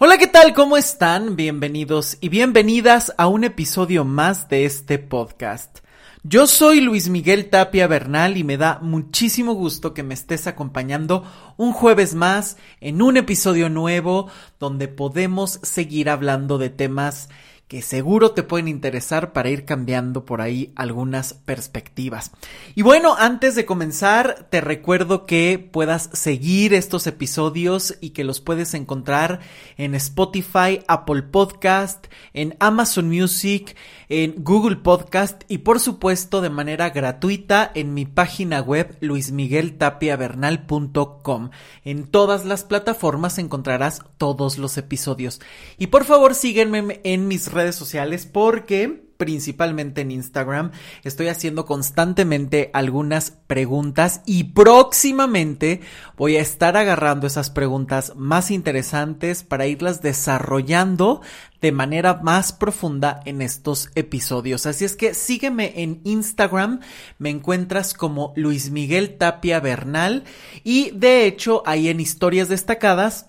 Hola, ¿qué tal? ¿Cómo están? Bienvenidos y bienvenidas a un episodio más de este podcast. Yo soy Luis Miguel Tapia Bernal y me da muchísimo gusto que me estés acompañando un jueves más en un episodio nuevo donde podemos seguir hablando de temas que seguro te pueden interesar para ir cambiando por ahí algunas perspectivas. Y bueno, antes de comenzar, te recuerdo que puedas seguir estos episodios y que los puedes encontrar en Spotify, Apple Podcast, en Amazon Music, en Google Podcast y por supuesto de manera gratuita en mi página web luismigueltapiavernal.com. En todas las plataformas encontrarás todos los episodios. Y por favor sígueme en mis redes sociales porque principalmente en Instagram. Estoy haciendo constantemente algunas preguntas y próximamente voy a estar agarrando esas preguntas más interesantes para irlas desarrollando de manera más profunda en estos episodios. Así es que sígueme en Instagram, me encuentras como Luis Miguel Tapia Bernal y de hecho ahí en historias destacadas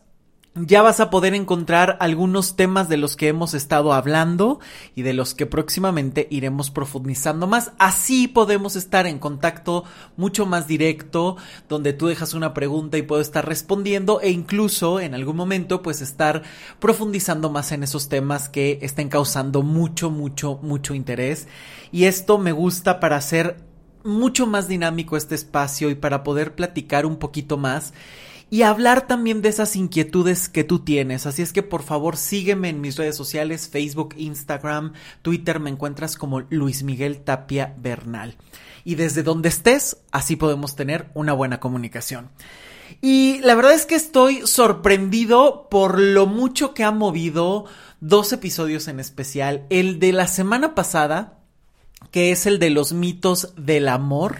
ya vas a poder encontrar algunos temas de los que hemos estado hablando y de los que próximamente iremos profundizando más. Así podemos estar en contacto mucho más directo, donde tú dejas una pregunta y puedo estar respondiendo e incluso en algún momento pues estar profundizando más en esos temas que estén causando mucho, mucho, mucho interés. Y esto me gusta para hacer mucho más dinámico este espacio y para poder platicar un poquito más y hablar también de esas inquietudes que tú tienes. Así es que por favor sígueme en mis redes sociales, Facebook, Instagram, Twitter, me encuentras como Luis Miguel Tapia Bernal. Y desde donde estés, así podemos tener una buena comunicación. Y la verdad es que estoy sorprendido por lo mucho que ha movido dos episodios en especial. El de la semana pasada, que es el de los mitos del amor.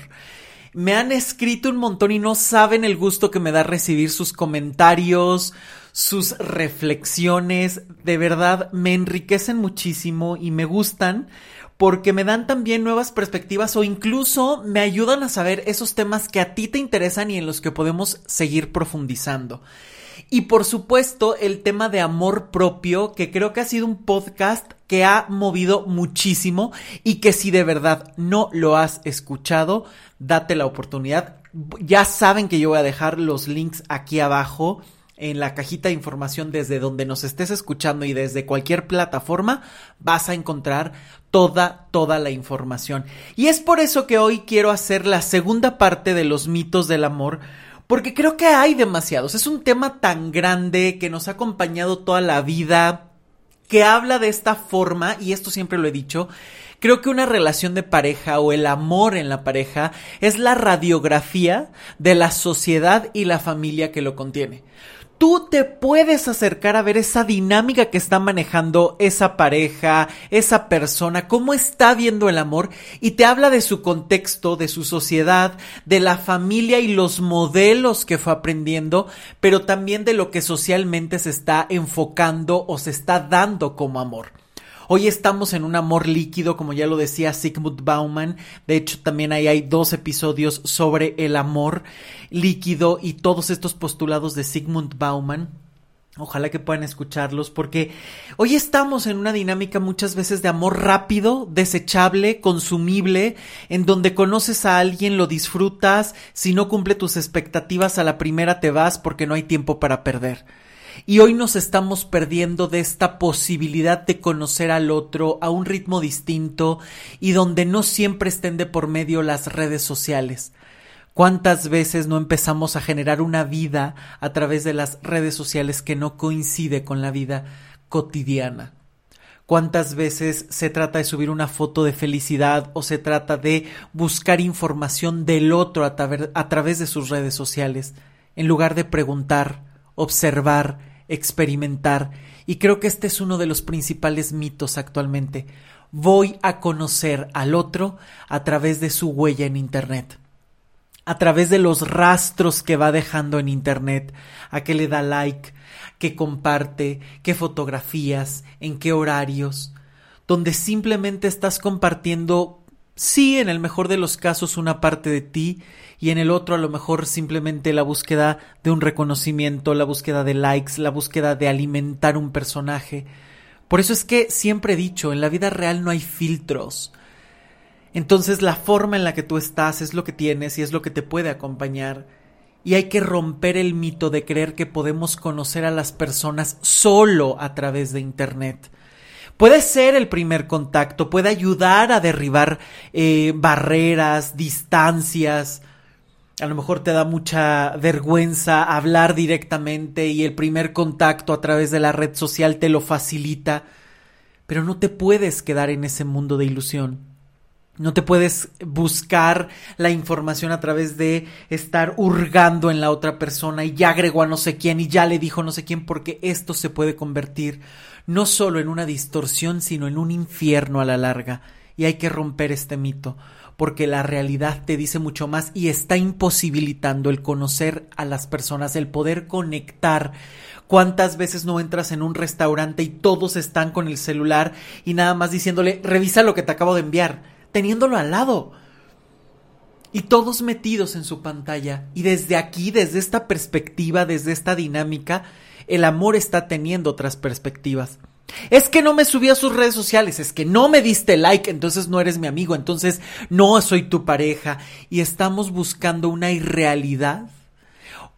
Me han escrito un montón y no saben el gusto que me da recibir sus comentarios, sus reflexiones. De verdad, me enriquecen muchísimo y me gustan porque me dan también nuevas perspectivas o incluso me ayudan a saber esos temas que a ti te interesan y en los que podemos seguir profundizando. Y por supuesto, el tema de amor propio, que creo que ha sido un podcast que ha movido muchísimo y que si de verdad no lo has escuchado, date la oportunidad. Ya saben que yo voy a dejar los links aquí abajo en la cajita de información desde donde nos estés escuchando y desde cualquier plataforma vas a encontrar toda, toda la información. Y es por eso que hoy quiero hacer la segunda parte de los mitos del amor porque creo que hay demasiados. Es un tema tan grande que nos ha acompañado toda la vida, que habla de esta forma, y esto siempre lo he dicho, creo que una relación de pareja o el amor en la pareja es la radiografía de la sociedad y la familia que lo contiene tú te puedes acercar a ver esa dinámica que está manejando esa pareja, esa persona, cómo está viendo el amor y te habla de su contexto, de su sociedad, de la familia y los modelos que fue aprendiendo, pero también de lo que socialmente se está enfocando o se está dando como amor. Hoy estamos en un amor líquido, como ya lo decía Sigmund Bauman. De hecho, también ahí hay dos episodios sobre el amor líquido y todos estos postulados de Sigmund Bauman. Ojalá que puedan escucharlos porque hoy estamos en una dinámica muchas veces de amor rápido, desechable, consumible, en donde conoces a alguien, lo disfrutas, si no cumple tus expectativas a la primera te vas porque no hay tiempo para perder. Y hoy nos estamos perdiendo de esta posibilidad de conocer al otro a un ritmo distinto y donde no siempre estén de por medio las redes sociales. ¿Cuántas veces no empezamos a generar una vida a través de las redes sociales que no coincide con la vida cotidiana? ¿Cuántas veces se trata de subir una foto de felicidad o se trata de buscar información del otro a, a través de sus redes sociales en lugar de preguntar, observar, experimentar. Y creo que este es uno de los principales mitos actualmente. Voy a conocer al otro a través de su huella en Internet. A través de los rastros que va dejando en Internet, a que le da like, que comparte, qué fotografías, en qué horarios, donde simplemente estás compartiendo Sí, en el mejor de los casos una parte de ti y en el otro a lo mejor simplemente la búsqueda de un reconocimiento, la búsqueda de likes, la búsqueda de alimentar un personaje. Por eso es que siempre he dicho, en la vida real no hay filtros. Entonces la forma en la que tú estás es lo que tienes y es lo que te puede acompañar. Y hay que romper el mito de creer que podemos conocer a las personas solo a través de Internet. Puede ser el primer contacto, puede ayudar a derribar eh, barreras, distancias. A lo mejor te da mucha vergüenza hablar directamente y el primer contacto a través de la red social te lo facilita. Pero no te puedes quedar en ese mundo de ilusión. No te puedes buscar la información a través de estar hurgando en la otra persona y ya agregó a no sé quién y ya le dijo no sé quién porque esto se puede convertir no solo en una distorsión sino en un infierno a la larga y hay que romper este mito porque la realidad te dice mucho más y está imposibilitando el conocer a las personas, el poder conectar. ¿Cuántas veces no entras en un restaurante y todos están con el celular y nada más diciéndole revisa lo que te acabo de enviar? teniéndolo al lado. Y todos metidos en su pantalla. Y desde aquí, desde esta perspectiva, desde esta dinámica, el amor está teniendo otras perspectivas. Es que no me subí a sus redes sociales, es que no me diste like, entonces no eres mi amigo, entonces no soy tu pareja. Y estamos buscando una irrealidad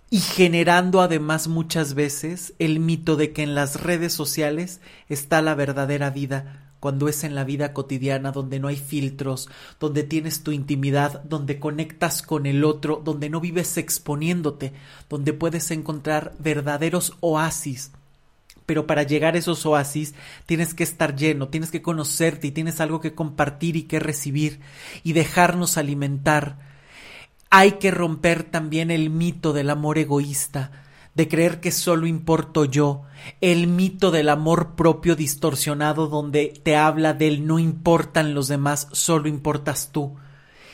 y generando además muchas veces el mito de que en las redes sociales está la verdadera vida, cuando es en la vida cotidiana donde no hay filtros, donde tienes tu intimidad, donde conectas con el otro, donde no vives exponiéndote, donde puedes encontrar verdaderos oasis. Pero para llegar a esos oasis tienes que estar lleno, tienes que conocerte y tienes algo que compartir y que recibir y dejarnos alimentar. Hay que romper también el mito del amor egoísta, de creer que solo importo yo, el mito del amor propio distorsionado donde te habla del no importan los demás, solo importas tú.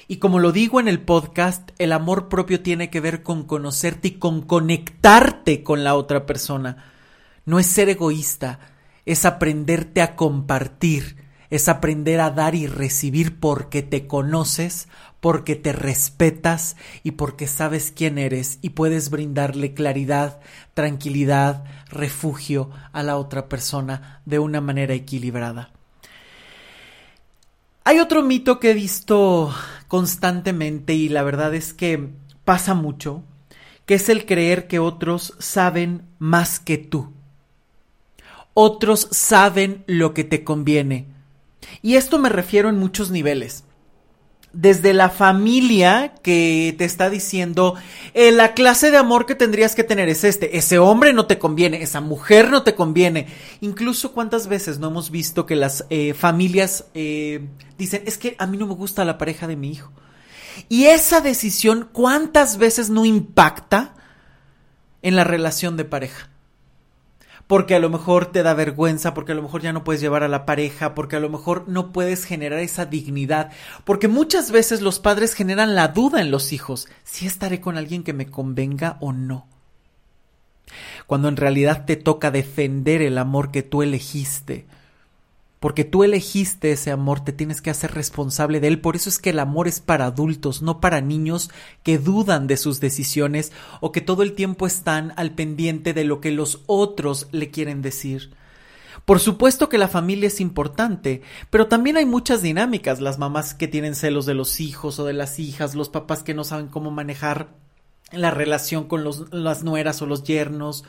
Y como lo digo en el podcast, el amor propio tiene que ver con conocerte y con conectarte con la otra persona. No es ser egoísta, es aprenderte a compartir, es aprender a dar y recibir porque te conoces, porque te respetas y porque sabes quién eres y puedes brindarle claridad, tranquilidad, refugio a la otra persona de una manera equilibrada. Hay otro mito que he visto constantemente y la verdad es que pasa mucho, que es el creer que otros saben más que tú. Otros saben lo que te conviene. Y esto me refiero en muchos niveles desde la familia que te está diciendo eh, la clase de amor que tendrías que tener es este, ese hombre no te conviene, esa mujer no te conviene. Incluso cuántas veces no hemos visto que las eh, familias eh, dicen es que a mí no me gusta la pareja de mi hijo. Y esa decisión cuántas veces no impacta en la relación de pareja porque a lo mejor te da vergüenza, porque a lo mejor ya no puedes llevar a la pareja, porque a lo mejor no puedes generar esa dignidad, porque muchas veces los padres generan la duda en los hijos, si estaré con alguien que me convenga o no. Cuando en realidad te toca defender el amor que tú elegiste, porque tú elegiste ese amor, te tienes que hacer responsable de él. Por eso es que el amor es para adultos, no para niños que dudan de sus decisiones o que todo el tiempo están al pendiente de lo que los otros le quieren decir. Por supuesto que la familia es importante, pero también hay muchas dinámicas, las mamás que tienen celos de los hijos o de las hijas, los papás que no saben cómo manejar la relación con las nueras o los yernos,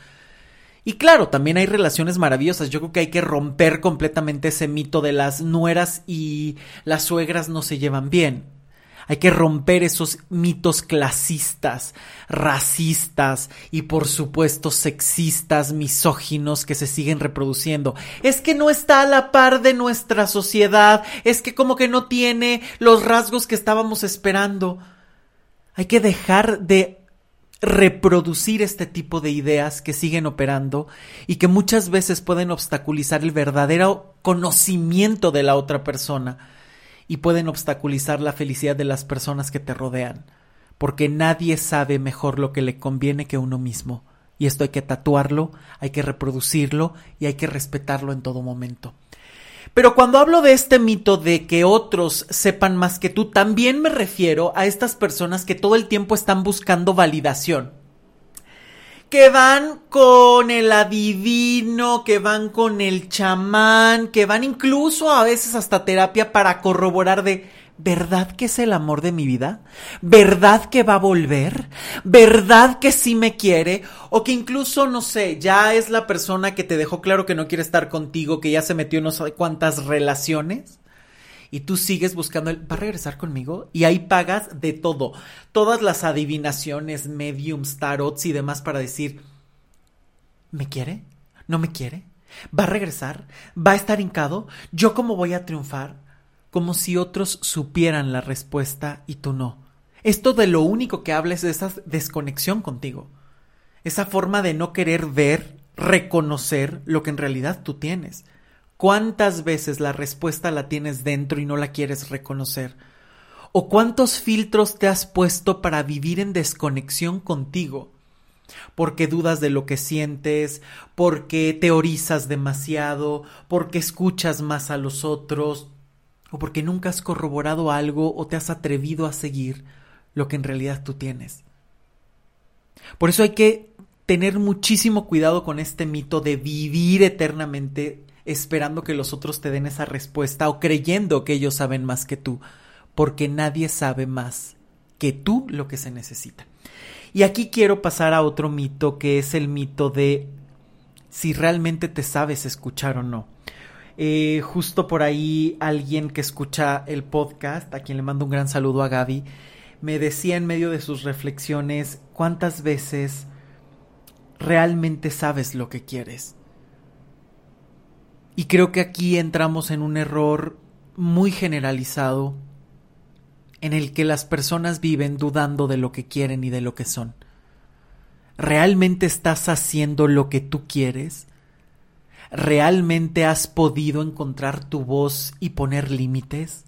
y claro, también hay relaciones maravillosas. Yo creo que hay que romper completamente ese mito de las nueras y las suegras no se llevan bien. Hay que romper esos mitos clasistas, racistas y por supuesto sexistas, misóginos que se siguen reproduciendo. Es que no está a la par de nuestra sociedad, es que como que no tiene los rasgos que estábamos esperando. Hay que dejar de reproducir este tipo de ideas que siguen operando y que muchas veces pueden obstaculizar el verdadero conocimiento de la otra persona y pueden obstaculizar la felicidad de las personas que te rodean, porque nadie sabe mejor lo que le conviene que uno mismo. Y esto hay que tatuarlo, hay que reproducirlo y hay que respetarlo en todo momento. Pero cuando hablo de este mito de que otros sepan más que tú, también me refiero a estas personas que todo el tiempo están buscando validación. Que van con el adivino, que van con el chamán, que van incluso a veces hasta terapia para corroborar de, ¿Verdad que es el amor de mi vida? ¿Verdad que va a volver? ¿Verdad que sí me quiere? O que incluso, no sé, ya es la persona que te dejó claro que no quiere estar contigo, que ya se metió en no sé cuántas relaciones. Y tú sigues buscando el, ¿va a regresar conmigo? Y ahí pagas de todo. Todas las adivinaciones, mediums, tarots y demás para decir, ¿me quiere? ¿No me quiere? ¿Va a regresar? ¿Va a estar hincado? ¿Yo cómo voy a triunfar? Como si otros supieran la respuesta y tú no. Esto de lo único que habla es de esa desconexión contigo, esa forma de no querer ver, reconocer lo que en realidad tú tienes. ¿Cuántas veces la respuesta la tienes dentro y no la quieres reconocer? ¿O cuántos filtros te has puesto para vivir en desconexión contigo? Porque dudas de lo que sientes, porque teorizas demasiado, porque escuchas más a los otros, o porque nunca has corroborado algo o te has atrevido a seguir lo que en realidad tú tienes. Por eso hay que tener muchísimo cuidado con este mito de vivir eternamente esperando que los otros te den esa respuesta o creyendo que ellos saben más que tú, porque nadie sabe más que tú lo que se necesita. Y aquí quiero pasar a otro mito que es el mito de si realmente te sabes escuchar o no. Eh, justo por ahí alguien que escucha el podcast, a quien le mando un gran saludo a Gaby, me decía en medio de sus reflexiones cuántas veces realmente sabes lo que quieres. Y creo que aquí entramos en un error muy generalizado en el que las personas viven dudando de lo que quieren y de lo que son. ¿Realmente estás haciendo lo que tú quieres? ¿Realmente has podido encontrar tu voz y poner límites?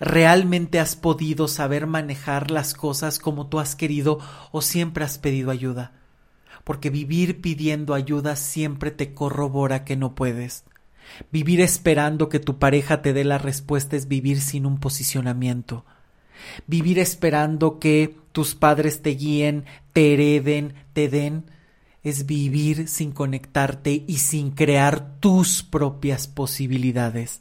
¿Realmente has podido saber manejar las cosas como tú has querido o siempre has pedido ayuda? Porque vivir pidiendo ayuda siempre te corrobora que no puedes. Vivir esperando que tu pareja te dé la respuesta es vivir sin un posicionamiento. Vivir esperando que tus padres te guíen, te hereden, te den, es vivir sin conectarte y sin crear tus propias posibilidades.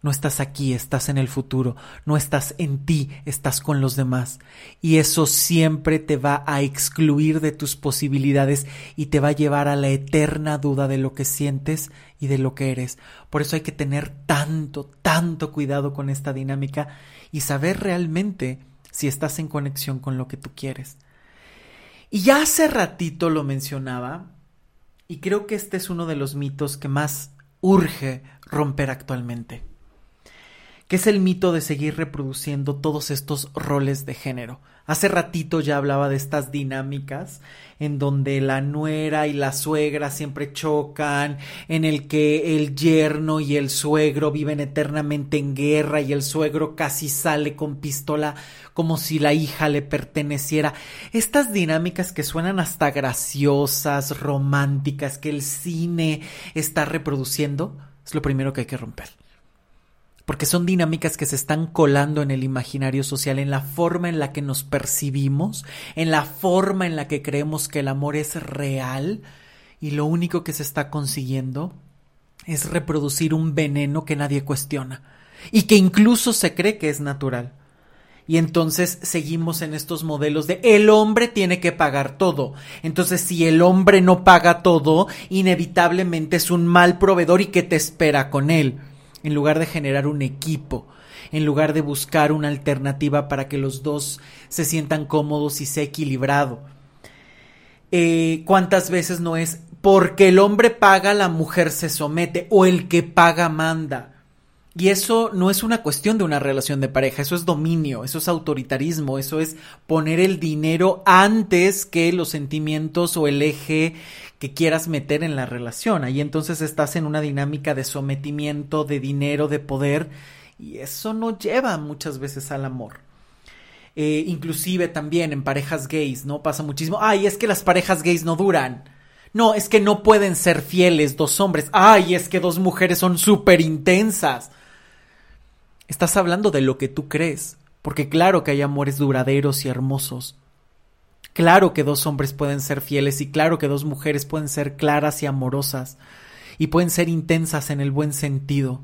No estás aquí, estás en el futuro, no estás en ti, estás con los demás. Y eso siempre te va a excluir de tus posibilidades y te va a llevar a la eterna duda de lo que sientes y de lo que eres. Por eso hay que tener tanto, tanto cuidado con esta dinámica y saber realmente si estás en conexión con lo que tú quieres. Y ya hace ratito lo mencionaba, y creo que este es uno de los mitos que más urge romper actualmente, que es el mito de seguir reproduciendo todos estos roles de género. Hace ratito ya hablaba de estas dinámicas en donde la nuera y la suegra siempre chocan, en el que el yerno y el suegro viven eternamente en guerra y el suegro casi sale con pistola como si la hija le perteneciera. Estas dinámicas que suenan hasta graciosas, románticas, que el cine está reproduciendo, es lo primero que hay que romper porque son dinámicas que se están colando en el imaginario social, en la forma en la que nos percibimos, en la forma en la que creemos que el amor es real y lo único que se está consiguiendo es reproducir un veneno que nadie cuestiona y que incluso se cree que es natural. Y entonces seguimos en estos modelos de el hombre tiene que pagar todo. Entonces si el hombre no paga todo, inevitablemente es un mal proveedor y que te espera con él en lugar de generar un equipo, en lugar de buscar una alternativa para que los dos se sientan cómodos y sea equilibrado. Eh, ¿Cuántas veces no es porque el hombre paga, la mujer se somete o el que paga manda? Y eso no es una cuestión de una relación de pareja, eso es dominio, eso es autoritarismo, eso es poner el dinero antes que los sentimientos o el eje que quieras meter en la relación. Ahí entonces estás en una dinámica de sometimiento, de dinero, de poder, y eso no lleva muchas veces al amor. Eh, inclusive también en parejas gays, ¿no? Pasa muchísimo. Ay, es que las parejas gays no duran. No, es que no pueden ser fieles dos hombres. Ay, es que dos mujeres son súper intensas. Estás hablando de lo que tú crees, porque claro que hay amores duraderos y hermosos. Claro que dos hombres pueden ser fieles y claro que dos mujeres pueden ser claras y amorosas y pueden ser intensas en el buen sentido.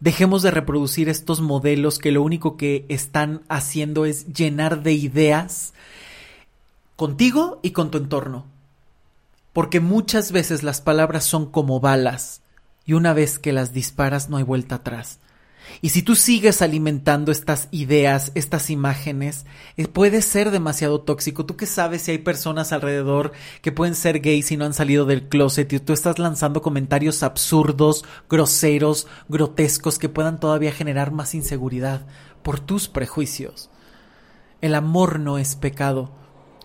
Dejemos de reproducir estos modelos que lo único que están haciendo es llenar de ideas contigo y con tu entorno. Porque muchas veces las palabras son como balas y una vez que las disparas no hay vuelta atrás. Y si tú sigues alimentando estas ideas, estas imágenes, eh, puede ser demasiado tóxico. Tú que sabes si hay personas alrededor que pueden ser gays y no han salido del closet y tú estás lanzando comentarios absurdos, groseros, grotescos que puedan todavía generar más inseguridad por tus prejuicios. El amor no es pecado.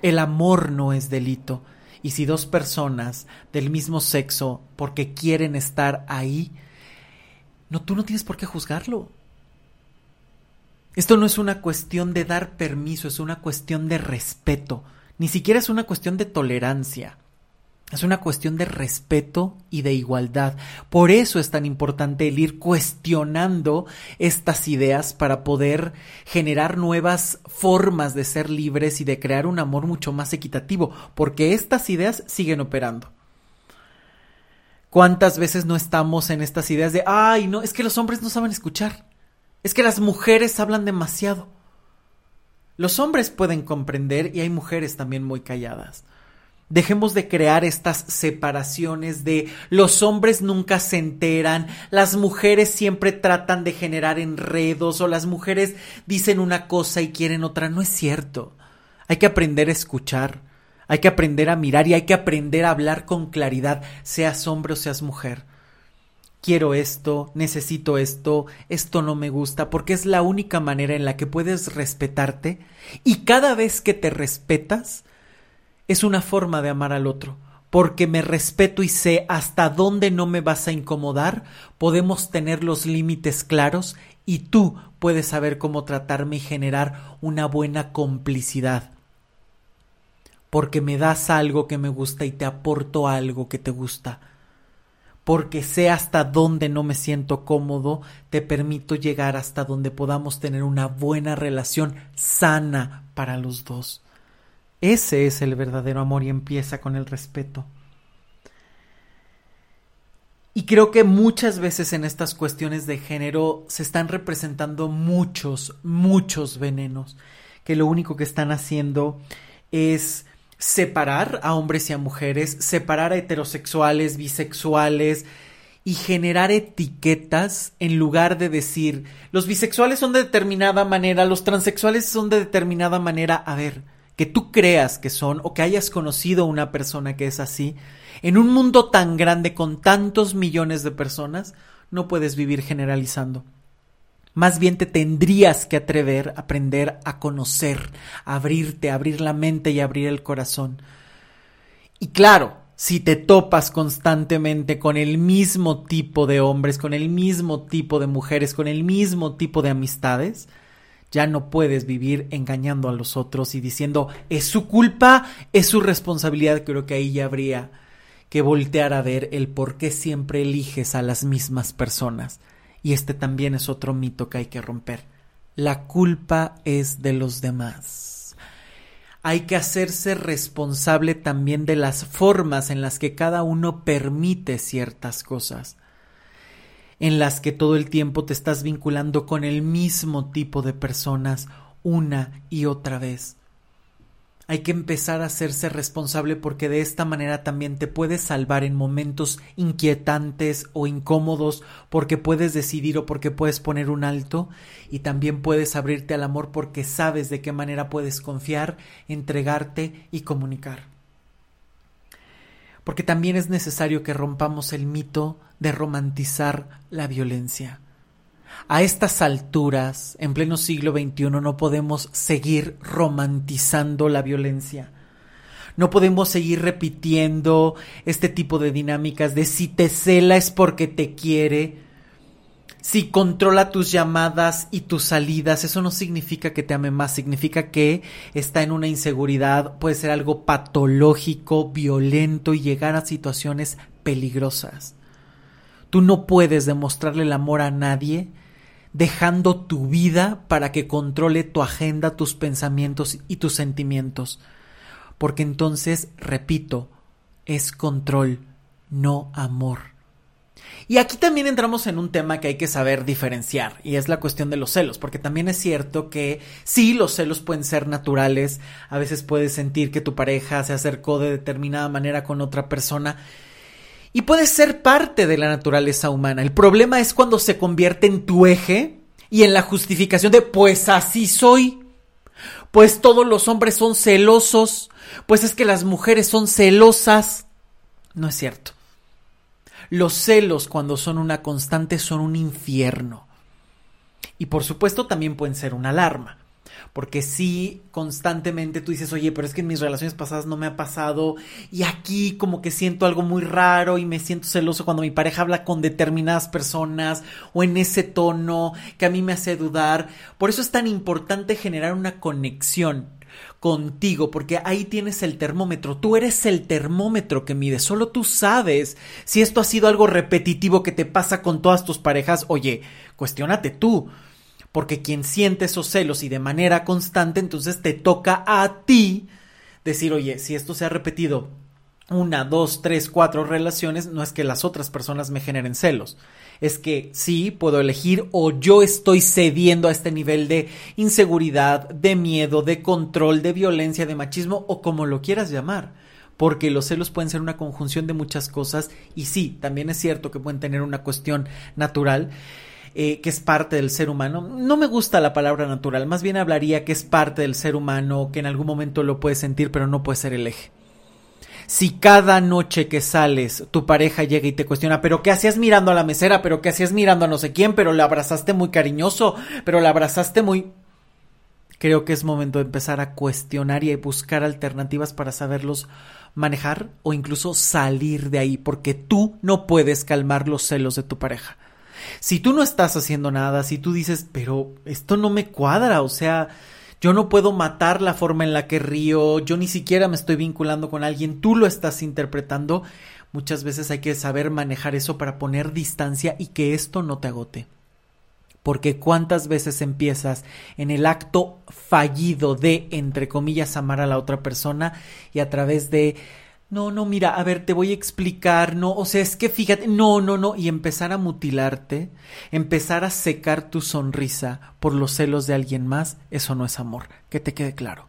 El amor no es delito. Y si dos personas del mismo sexo, porque quieren estar ahí, no, tú no tienes por qué juzgarlo. Esto no es una cuestión de dar permiso, es una cuestión de respeto. Ni siquiera es una cuestión de tolerancia. Es una cuestión de respeto y de igualdad. Por eso es tan importante el ir cuestionando estas ideas para poder generar nuevas formas de ser libres y de crear un amor mucho más equitativo, porque estas ideas siguen operando. ¿Cuántas veces no estamos en estas ideas de, ay, no, es que los hombres no saben escuchar? Es que las mujeres hablan demasiado. Los hombres pueden comprender y hay mujeres también muy calladas. Dejemos de crear estas separaciones de los hombres nunca se enteran, las mujeres siempre tratan de generar enredos o las mujeres dicen una cosa y quieren otra. No es cierto. Hay que aprender a escuchar, hay que aprender a mirar y hay que aprender a hablar con claridad, seas hombre o seas mujer. Quiero esto, necesito esto, esto no me gusta, porque es la única manera en la que puedes respetarte y cada vez que te respetas, es una forma de amar al otro. Porque me respeto y sé hasta dónde no me vas a incomodar, podemos tener los límites claros y tú puedes saber cómo tratarme y generar una buena complicidad. Porque me das algo que me gusta y te aporto algo que te gusta. Porque sé hasta dónde no me siento cómodo, te permito llegar hasta donde podamos tener una buena relación sana para los dos. Ese es el verdadero amor y empieza con el respeto. Y creo que muchas veces en estas cuestiones de género se están representando muchos, muchos venenos, que lo único que están haciendo es separar a hombres y a mujeres, separar a heterosexuales, bisexuales y generar etiquetas en lugar de decir los bisexuales son de determinada manera, los transexuales son de determinada manera. A ver, que tú creas que son o que hayas conocido una persona que es así, en un mundo tan grande con tantos millones de personas, no puedes vivir generalizando. Más bien te tendrías que atrever a aprender a conocer, a abrirte, a abrir la mente y abrir el corazón. Y claro, si te topas constantemente con el mismo tipo de hombres, con el mismo tipo de mujeres, con el mismo tipo de amistades, ya no puedes vivir engañando a los otros y diciendo es su culpa, es su responsabilidad. Creo que ahí ya habría que voltear a ver el por qué siempre eliges a las mismas personas. Y este también es otro mito que hay que romper. La culpa es de los demás. Hay que hacerse responsable también de las formas en las que cada uno permite ciertas cosas en las que todo el tiempo te estás vinculando con el mismo tipo de personas una y otra vez. Hay que empezar a hacerse responsable porque de esta manera también te puedes salvar en momentos inquietantes o incómodos porque puedes decidir o porque puedes poner un alto y también puedes abrirte al amor porque sabes de qué manera puedes confiar, entregarte y comunicar porque también es necesario que rompamos el mito de romantizar la violencia. A estas alturas, en pleno siglo XXI, no podemos seguir romantizando la violencia. No podemos seguir repitiendo este tipo de dinámicas de si te cela es porque te quiere. si controla tus llamadas y tus salidas, eso no significa que te ame más, significa que está en una inseguridad, puede ser algo patológico, violento y llegar a situaciones peligrosas. Tú no puedes demostrarle el amor a nadie dejando tu vida para que controle tu agenda, tus pensamientos y tus sentimientos. Porque entonces, repito, es control, no amor. Y aquí también entramos en un tema que hay que saber diferenciar, y es la cuestión de los celos, porque también es cierto que sí, los celos pueden ser naturales, a veces puedes sentir que tu pareja se acercó de determinada manera con otra persona, y puede ser parte de la naturaleza humana. El problema es cuando se convierte en tu eje y en la justificación de pues así soy, pues todos los hombres son celosos, pues es que las mujeres son celosas. No es cierto. Los celos cuando son una constante son un infierno. Y por supuesto también pueden ser una alarma. Porque si constantemente tú dices, oye, pero es que en mis relaciones pasadas no me ha pasado y aquí como que siento algo muy raro y me siento celoso cuando mi pareja habla con determinadas personas o en ese tono que a mí me hace dudar. Por eso es tan importante generar una conexión contigo, porque ahí tienes el termómetro, tú eres el termómetro que mide, solo tú sabes si esto ha sido algo repetitivo que te pasa con todas tus parejas, oye, cuestionate tú, porque quien siente esos celos y de manera constante, entonces te toca a ti decir, oye, si esto se ha repetido una, dos, tres, cuatro relaciones, no es que las otras personas me generen celos. Es que sí, puedo elegir o yo estoy cediendo a este nivel de inseguridad, de miedo, de control, de violencia, de machismo o como lo quieras llamar. Porque los celos pueden ser una conjunción de muchas cosas y sí, también es cierto que pueden tener una cuestión natural. Eh, que es parte del ser humano. No me gusta la palabra natural, más bien hablaría que es parte del ser humano, que en algún momento lo puedes sentir, pero no puede ser el eje. Si cada noche que sales tu pareja llega y te cuestiona, pero ¿qué hacías mirando a la mesera? ¿Pero qué hacías mirando a no sé quién? ¿Pero la abrazaste muy cariñoso? ¿Pero la abrazaste muy... Creo que es momento de empezar a cuestionar y a buscar alternativas para saberlos manejar o incluso salir de ahí, porque tú no puedes calmar los celos de tu pareja. Si tú no estás haciendo nada, si tú dices, pero esto no me cuadra, o sea, yo no puedo matar la forma en la que río, yo ni siquiera me estoy vinculando con alguien, tú lo estás interpretando. Muchas veces hay que saber manejar eso para poner distancia y que esto no te agote. Porque cuántas veces empiezas en el acto fallido de, entre comillas, amar a la otra persona y a través de no, no, mira, a ver, te voy a explicar, no, o sea, es que fíjate, no, no, no, y empezar a mutilarte, empezar a secar tu sonrisa por los celos de alguien más, eso no es amor, que te quede claro.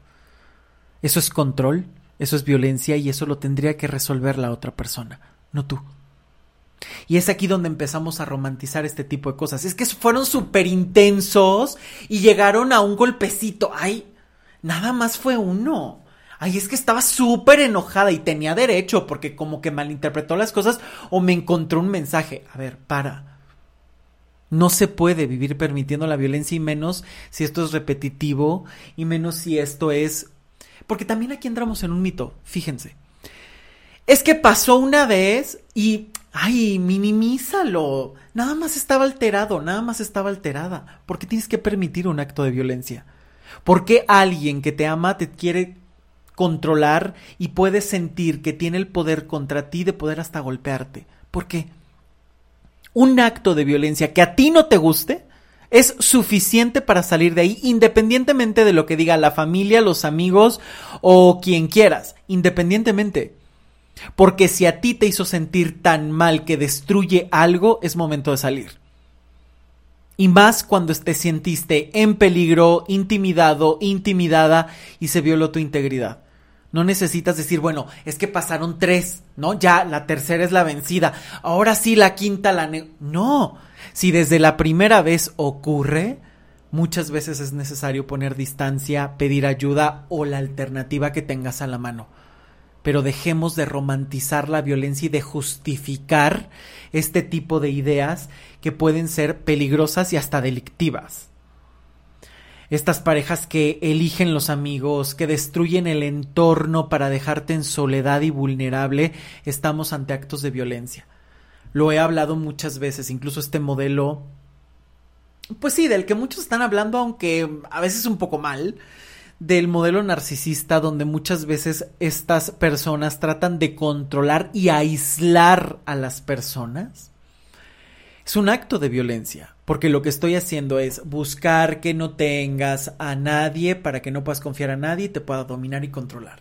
Eso es control, eso es violencia y eso lo tendría que resolver la otra persona, no tú. Y es aquí donde empezamos a romantizar este tipo de cosas. Es que fueron súper intensos y llegaron a un golpecito. Ay, nada más fue uno. Ay, es que estaba súper enojada y tenía derecho porque como que malinterpretó las cosas o me encontró un mensaje. A ver, para. No se puede vivir permitiendo la violencia y menos si esto es repetitivo y menos si esto es... Porque también aquí entramos en un mito, fíjense. Es que pasó una vez y... Ay, minimízalo. Nada más estaba alterado, nada más estaba alterada. ¿Por qué tienes que permitir un acto de violencia? ¿Por qué alguien que te ama te quiere controlar y puedes sentir que tiene el poder contra ti de poder hasta golpearte. ¿Por qué? Un acto de violencia que a ti no te guste es suficiente para salir de ahí independientemente de lo que diga la familia, los amigos o quien quieras, independientemente. Porque si a ti te hizo sentir tan mal que destruye algo, es momento de salir. Y más cuando te sentiste en peligro, intimidado, intimidada y se violó tu integridad. No necesitas decir, bueno, es que pasaron tres, ¿no? Ya la tercera es la vencida. Ahora sí la quinta la... no. Si desde la primera vez ocurre, muchas veces es necesario poner distancia, pedir ayuda o la alternativa que tengas a la mano. Pero dejemos de romantizar la violencia y de justificar este tipo de ideas que pueden ser peligrosas y hasta delictivas estas parejas que eligen los amigos, que destruyen el entorno para dejarte en soledad y vulnerable, estamos ante actos de violencia. Lo he hablado muchas veces, incluso este modelo pues sí, del que muchos están hablando, aunque a veces un poco mal, del modelo narcisista donde muchas veces estas personas tratan de controlar y aislar a las personas. Es un acto de violencia, porque lo que estoy haciendo es buscar que no tengas a nadie para que no puedas confiar a nadie y te pueda dominar y controlar.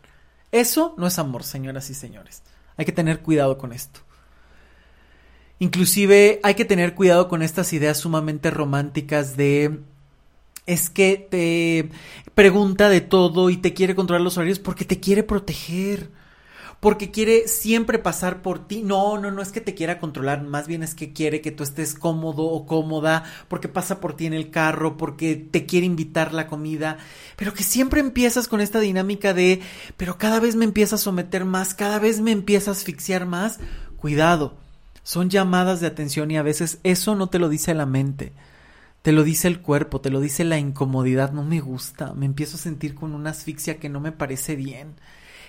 Eso no es amor, señoras y señores. Hay que tener cuidado con esto. Inclusive hay que tener cuidado con estas ideas sumamente románticas de es que te pregunta de todo y te quiere controlar los horarios porque te quiere proteger. Porque quiere siempre pasar por ti. No, no, no es que te quiera controlar, más bien es que quiere que tú estés cómodo o cómoda, porque pasa por ti en el carro, porque te quiere invitar la comida, pero que siempre empiezas con esta dinámica de, pero cada vez me empieza a someter más, cada vez me empieza a asfixiar más. Cuidado, son llamadas de atención y a veces eso no te lo dice la mente. Te lo dice el cuerpo, te lo dice la incomodidad, no me gusta, me empiezo a sentir con una asfixia que no me parece bien.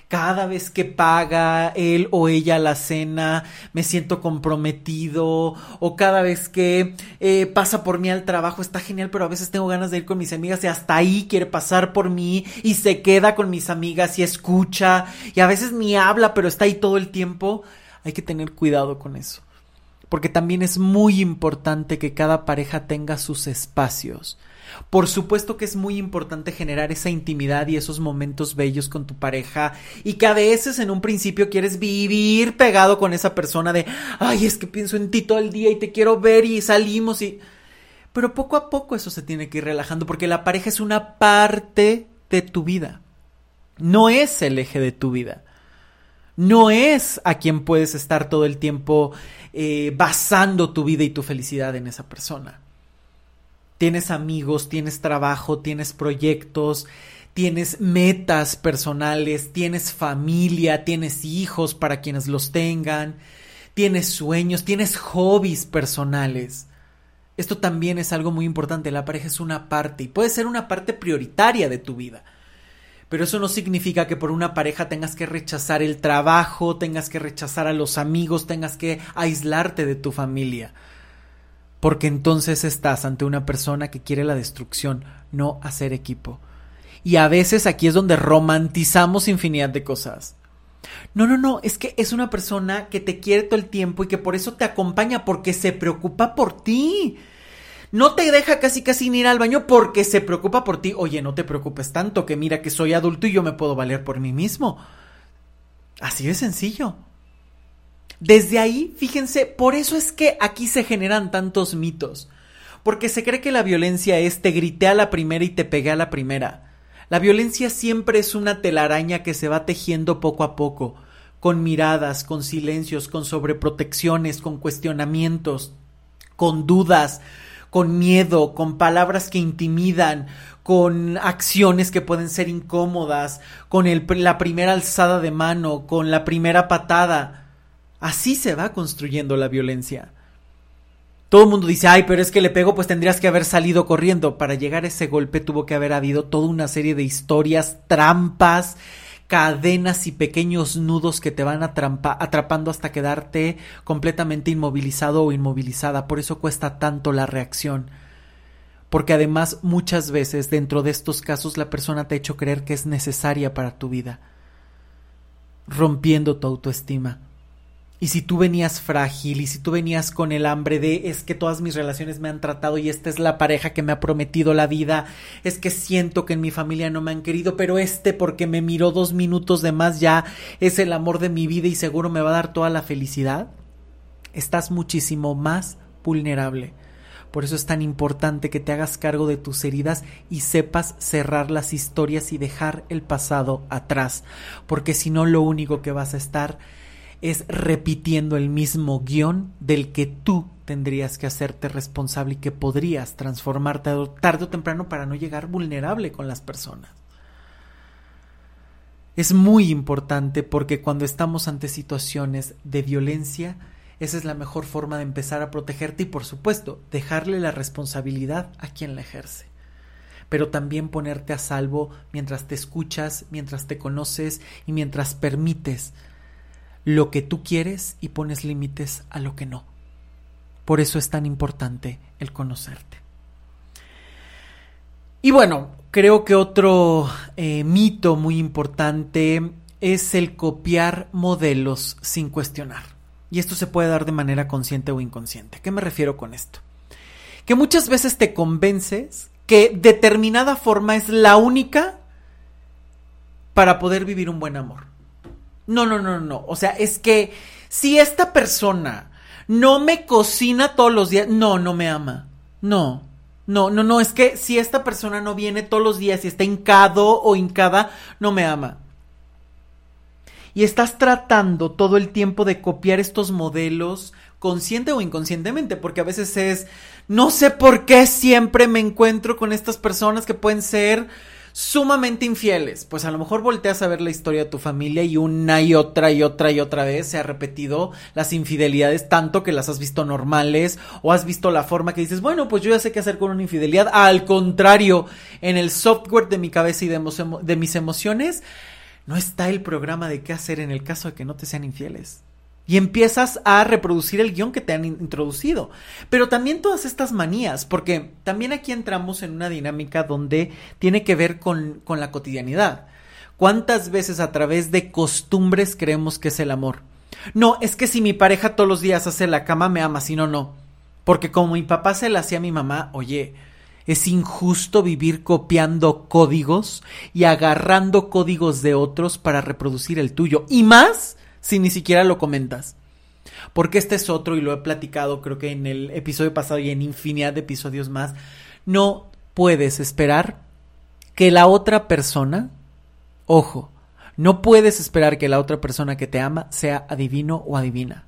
Cada vez que paga él o ella la cena, me siento comprometido. O cada vez que eh, pasa por mí al trabajo, está genial, pero a veces tengo ganas de ir con mis amigas y hasta ahí quiere pasar por mí y se queda con mis amigas y escucha. Y a veces ni habla, pero está ahí todo el tiempo. Hay que tener cuidado con eso porque también es muy importante que cada pareja tenga sus espacios. Por supuesto que es muy importante generar esa intimidad y esos momentos bellos con tu pareja y que a veces en un principio quieres vivir pegado con esa persona de, ay, es que pienso en ti todo el día y te quiero ver y salimos y... Pero poco a poco eso se tiene que ir relajando porque la pareja es una parte de tu vida, no es el eje de tu vida no es a quien puedes estar todo el tiempo eh, basando tu vida y tu felicidad en esa persona. Tienes amigos, tienes trabajo, tienes proyectos, tienes metas personales, tienes familia, tienes hijos para quienes los tengan, tienes sueños, tienes hobbies personales. Esto también es algo muy importante, la pareja es una parte y puede ser una parte prioritaria de tu vida. Pero eso no significa que por una pareja tengas que rechazar el trabajo, tengas que rechazar a los amigos, tengas que aislarte de tu familia. Porque entonces estás ante una persona que quiere la destrucción, no hacer equipo. Y a veces aquí es donde romantizamos infinidad de cosas. No, no, no, es que es una persona que te quiere todo el tiempo y que por eso te acompaña, porque se preocupa por ti no te deja casi casi ir al baño porque se preocupa por ti. Oye, no te preocupes tanto, que mira que soy adulto y yo me puedo valer por mí mismo. Así de sencillo. Desde ahí, fíjense, por eso es que aquí se generan tantos mitos. Porque se cree que la violencia es te grité a la primera y te pegué a la primera. La violencia siempre es una telaraña que se va tejiendo poco a poco, con miradas, con silencios, con sobreprotecciones, con cuestionamientos, con dudas, con miedo, con palabras que intimidan, con acciones que pueden ser incómodas, con la primera alzada de mano, con la primera patada. Así se va construyendo la violencia. Todo el mundo dice, ay, pero es que le pego, pues tendrías que haber salido corriendo. Para llegar a ese golpe tuvo que haber habido toda una serie de historias, trampas, cadenas y pequeños nudos que te van atrapando hasta quedarte completamente inmovilizado o inmovilizada. Por eso cuesta tanto la reacción. Porque además muchas veces dentro de estos casos la persona te ha hecho creer que es necesaria para tu vida, rompiendo tu autoestima. Y si tú venías frágil y si tú venías con el hambre de es que todas mis relaciones me han tratado y esta es la pareja que me ha prometido la vida, es que siento que en mi familia no me han querido, pero este porque me miró dos minutos de más ya es el amor de mi vida y seguro me va a dar toda la felicidad, estás muchísimo más vulnerable. Por eso es tan importante que te hagas cargo de tus heridas y sepas cerrar las historias y dejar el pasado atrás, porque si no lo único que vas a estar es repitiendo el mismo guion del que tú tendrías que hacerte responsable y que podrías transformarte tarde o temprano para no llegar vulnerable con las personas. Es muy importante porque cuando estamos ante situaciones de violencia, esa es la mejor forma de empezar a protegerte y por supuesto dejarle la responsabilidad a quien la ejerce. Pero también ponerte a salvo mientras te escuchas, mientras te conoces y mientras permites lo que tú quieres y pones límites a lo que no. Por eso es tan importante el conocerte. Y bueno, creo que otro eh, mito muy importante es el copiar modelos sin cuestionar. Y esto se puede dar de manera consciente o inconsciente. ¿Qué me refiero con esto? Que muchas veces te convences que determinada forma es la única para poder vivir un buen amor. No, no, no, no. O sea, es que si esta persona no me cocina todos los días, no, no me ama. No, no, no, no. Es que si esta persona no viene todos los días y está hincado o hincada, no me ama y estás tratando todo el tiempo de copiar estos modelos consciente o inconscientemente, porque a veces es, no sé por qué siempre me encuentro con estas personas que pueden ser sumamente infieles. Pues a lo mejor volteas a ver la historia de tu familia y una y otra y otra y otra vez se ha repetido las infidelidades tanto que las has visto normales o has visto la forma que dices, bueno, pues yo ya sé qué hacer con una infidelidad. Al contrario, en el software de mi cabeza y de, de mis emociones, no está el programa de qué hacer en el caso de que no te sean infieles. Y empiezas a reproducir el guion que te han introducido. Pero también todas estas manías, porque también aquí entramos en una dinámica donde tiene que ver con, con la cotidianidad. ¿Cuántas veces a través de costumbres creemos que es el amor? No, es que si mi pareja todos los días hace la cama, me ama, si no, no. Porque como mi papá se la hacía a mi mamá, oye, es injusto vivir copiando códigos y agarrando códigos de otros para reproducir el tuyo. Y más si ni siquiera lo comentas. Porque este es otro y lo he platicado creo que en el episodio pasado y en infinidad de episodios más. No puedes esperar que la otra persona, ojo, no puedes esperar que la otra persona que te ama sea adivino o adivina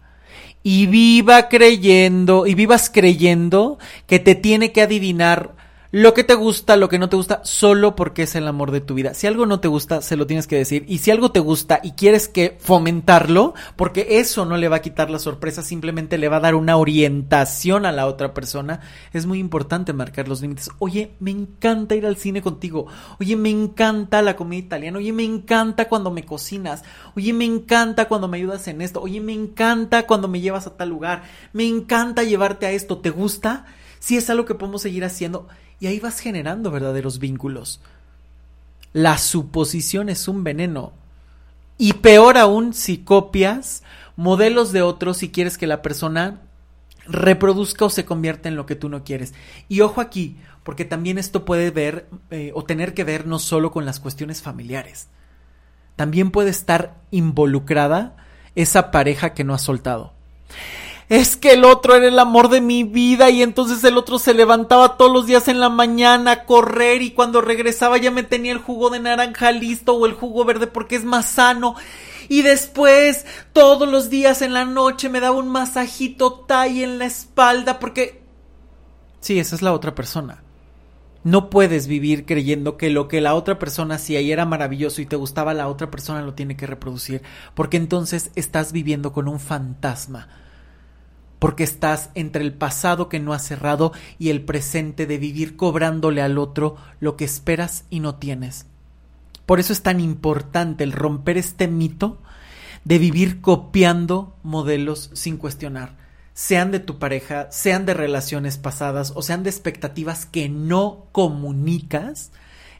y viva creyendo y vivas creyendo que te tiene que adivinar lo que te gusta, lo que no te gusta, solo porque es el amor de tu vida. Si algo no te gusta, se lo tienes que decir. Y si algo te gusta y quieres que fomentarlo, porque eso no le va a quitar la sorpresa, simplemente le va a dar una orientación a la otra persona, es muy importante marcar los límites. Oye, me encanta ir al cine contigo. Oye, me encanta la comida italiana. Oye, me encanta cuando me cocinas. Oye, me encanta cuando me ayudas en esto. Oye, me encanta cuando me llevas a tal lugar. Me encanta llevarte a esto. ¿Te gusta? Si es algo que podemos seguir haciendo y ahí vas generando verdaderos vínculos. La suposición es un veneno. Y peor aún si copias modelos de otros y quieres que la persona reproduzca o se convierta en lo que tú no quieres. Y ojo aquí, porque también esto puede ver eh, o tener que ver no solo con las cuestiones familiares. También puede estar involucrada esa pareja que no ha soltado es que el otro era el amor de mi vida y entonces el otro se levantaba todos los días en la mañana a correr y cuando regresaba ya me tenía el jugo de naranja listo o el jugo verde porque es más sano. Y después, todos los días en la noche me daba un masajito tay en la espalda porque... Sí, esa es la otra persona. No puedes vivir creyendo que lo que la otra persona hacía y era maravilloso y te gustaba la otra persona lo tiene que reproducir, porque entonces estás viviendo con un fantasma porque estás entre el pasado que no has cerrado y el presente de vivir cobrándole al otro lo que esperas y no tienes. Por eso es tan importante el romper este mito de vivir copiando modelos sin cuestionar, sean de tu pareja, sean de relaciones pasadas o sean de expectativas que no comunicas,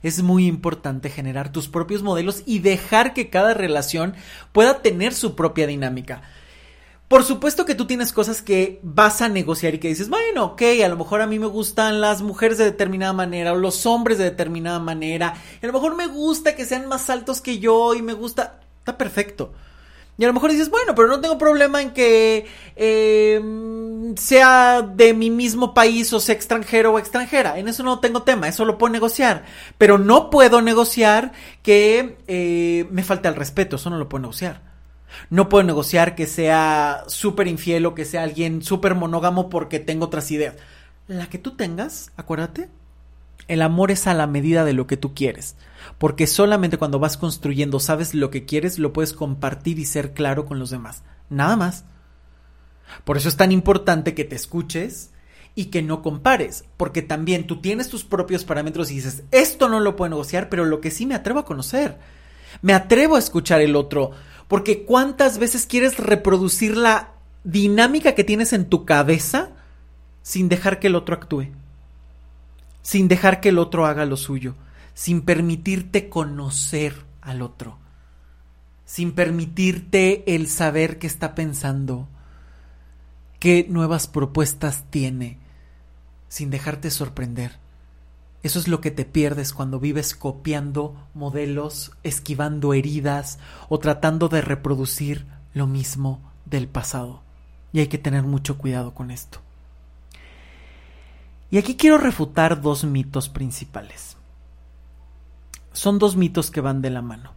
es muy importante generar tus propios modelos y dejar que cada relación pueda tener su propia dinámica. Por supuesto que tú tienes cosas que vas a negociar y que dices, bueno, ok, a lo mejor a mí me gustan las mujeres de determinada manera o los hombres de determinada manera. a lo mejor me gusta que sean más altos que yo y me gusta. Está perfecto. Y a lo mejor dices, bueno, pero no tengo problema en que em, sea de mi mismo país o sea extranjero o extranjera. En eso no tengo tema, eso lo puedo negociar. Pero no puedo negociar que eh, me falte el respeto, eso no lo puedo negociar. No puedo negociar que sea súper infiel o que sea alguien súper monógamo porque tengo otras ideas. La que tú tengas, acuérdate, el amor es a la medida de lo que tú quieres. Porque solamente cuando vas construyendo sabes lo que quieres, lo puedes compartir y ser claro con los demás. Nada más. Por eso es tan importante que te escuches y que no compares, porque también tú tienes tus propios parámetros y dices, esto no lo puedo negociar, pero lo que sí me atrevo a conocer. Me atrevo a escuchar el otro, porque cuántas veces quieres reproducir la dinámica que tienes en tu cabeza sin dejar que el otro actúe. sin dejar que el otro haga lo suyo, sin permitirte conocer al otro, sin permitirte el saber qué está pensando, qué nuevas propuestas tiene, sin dejarte sorprender. Eso es lo que te pierdes cuando vives copiando modelos, esquivando heridas o tratando de reproducir lo mismo del pasado. Y hay que tener mucho cuidado con esto. Y aquí quiero refutar dos mitos principales. Son dos mitos que van de la mano.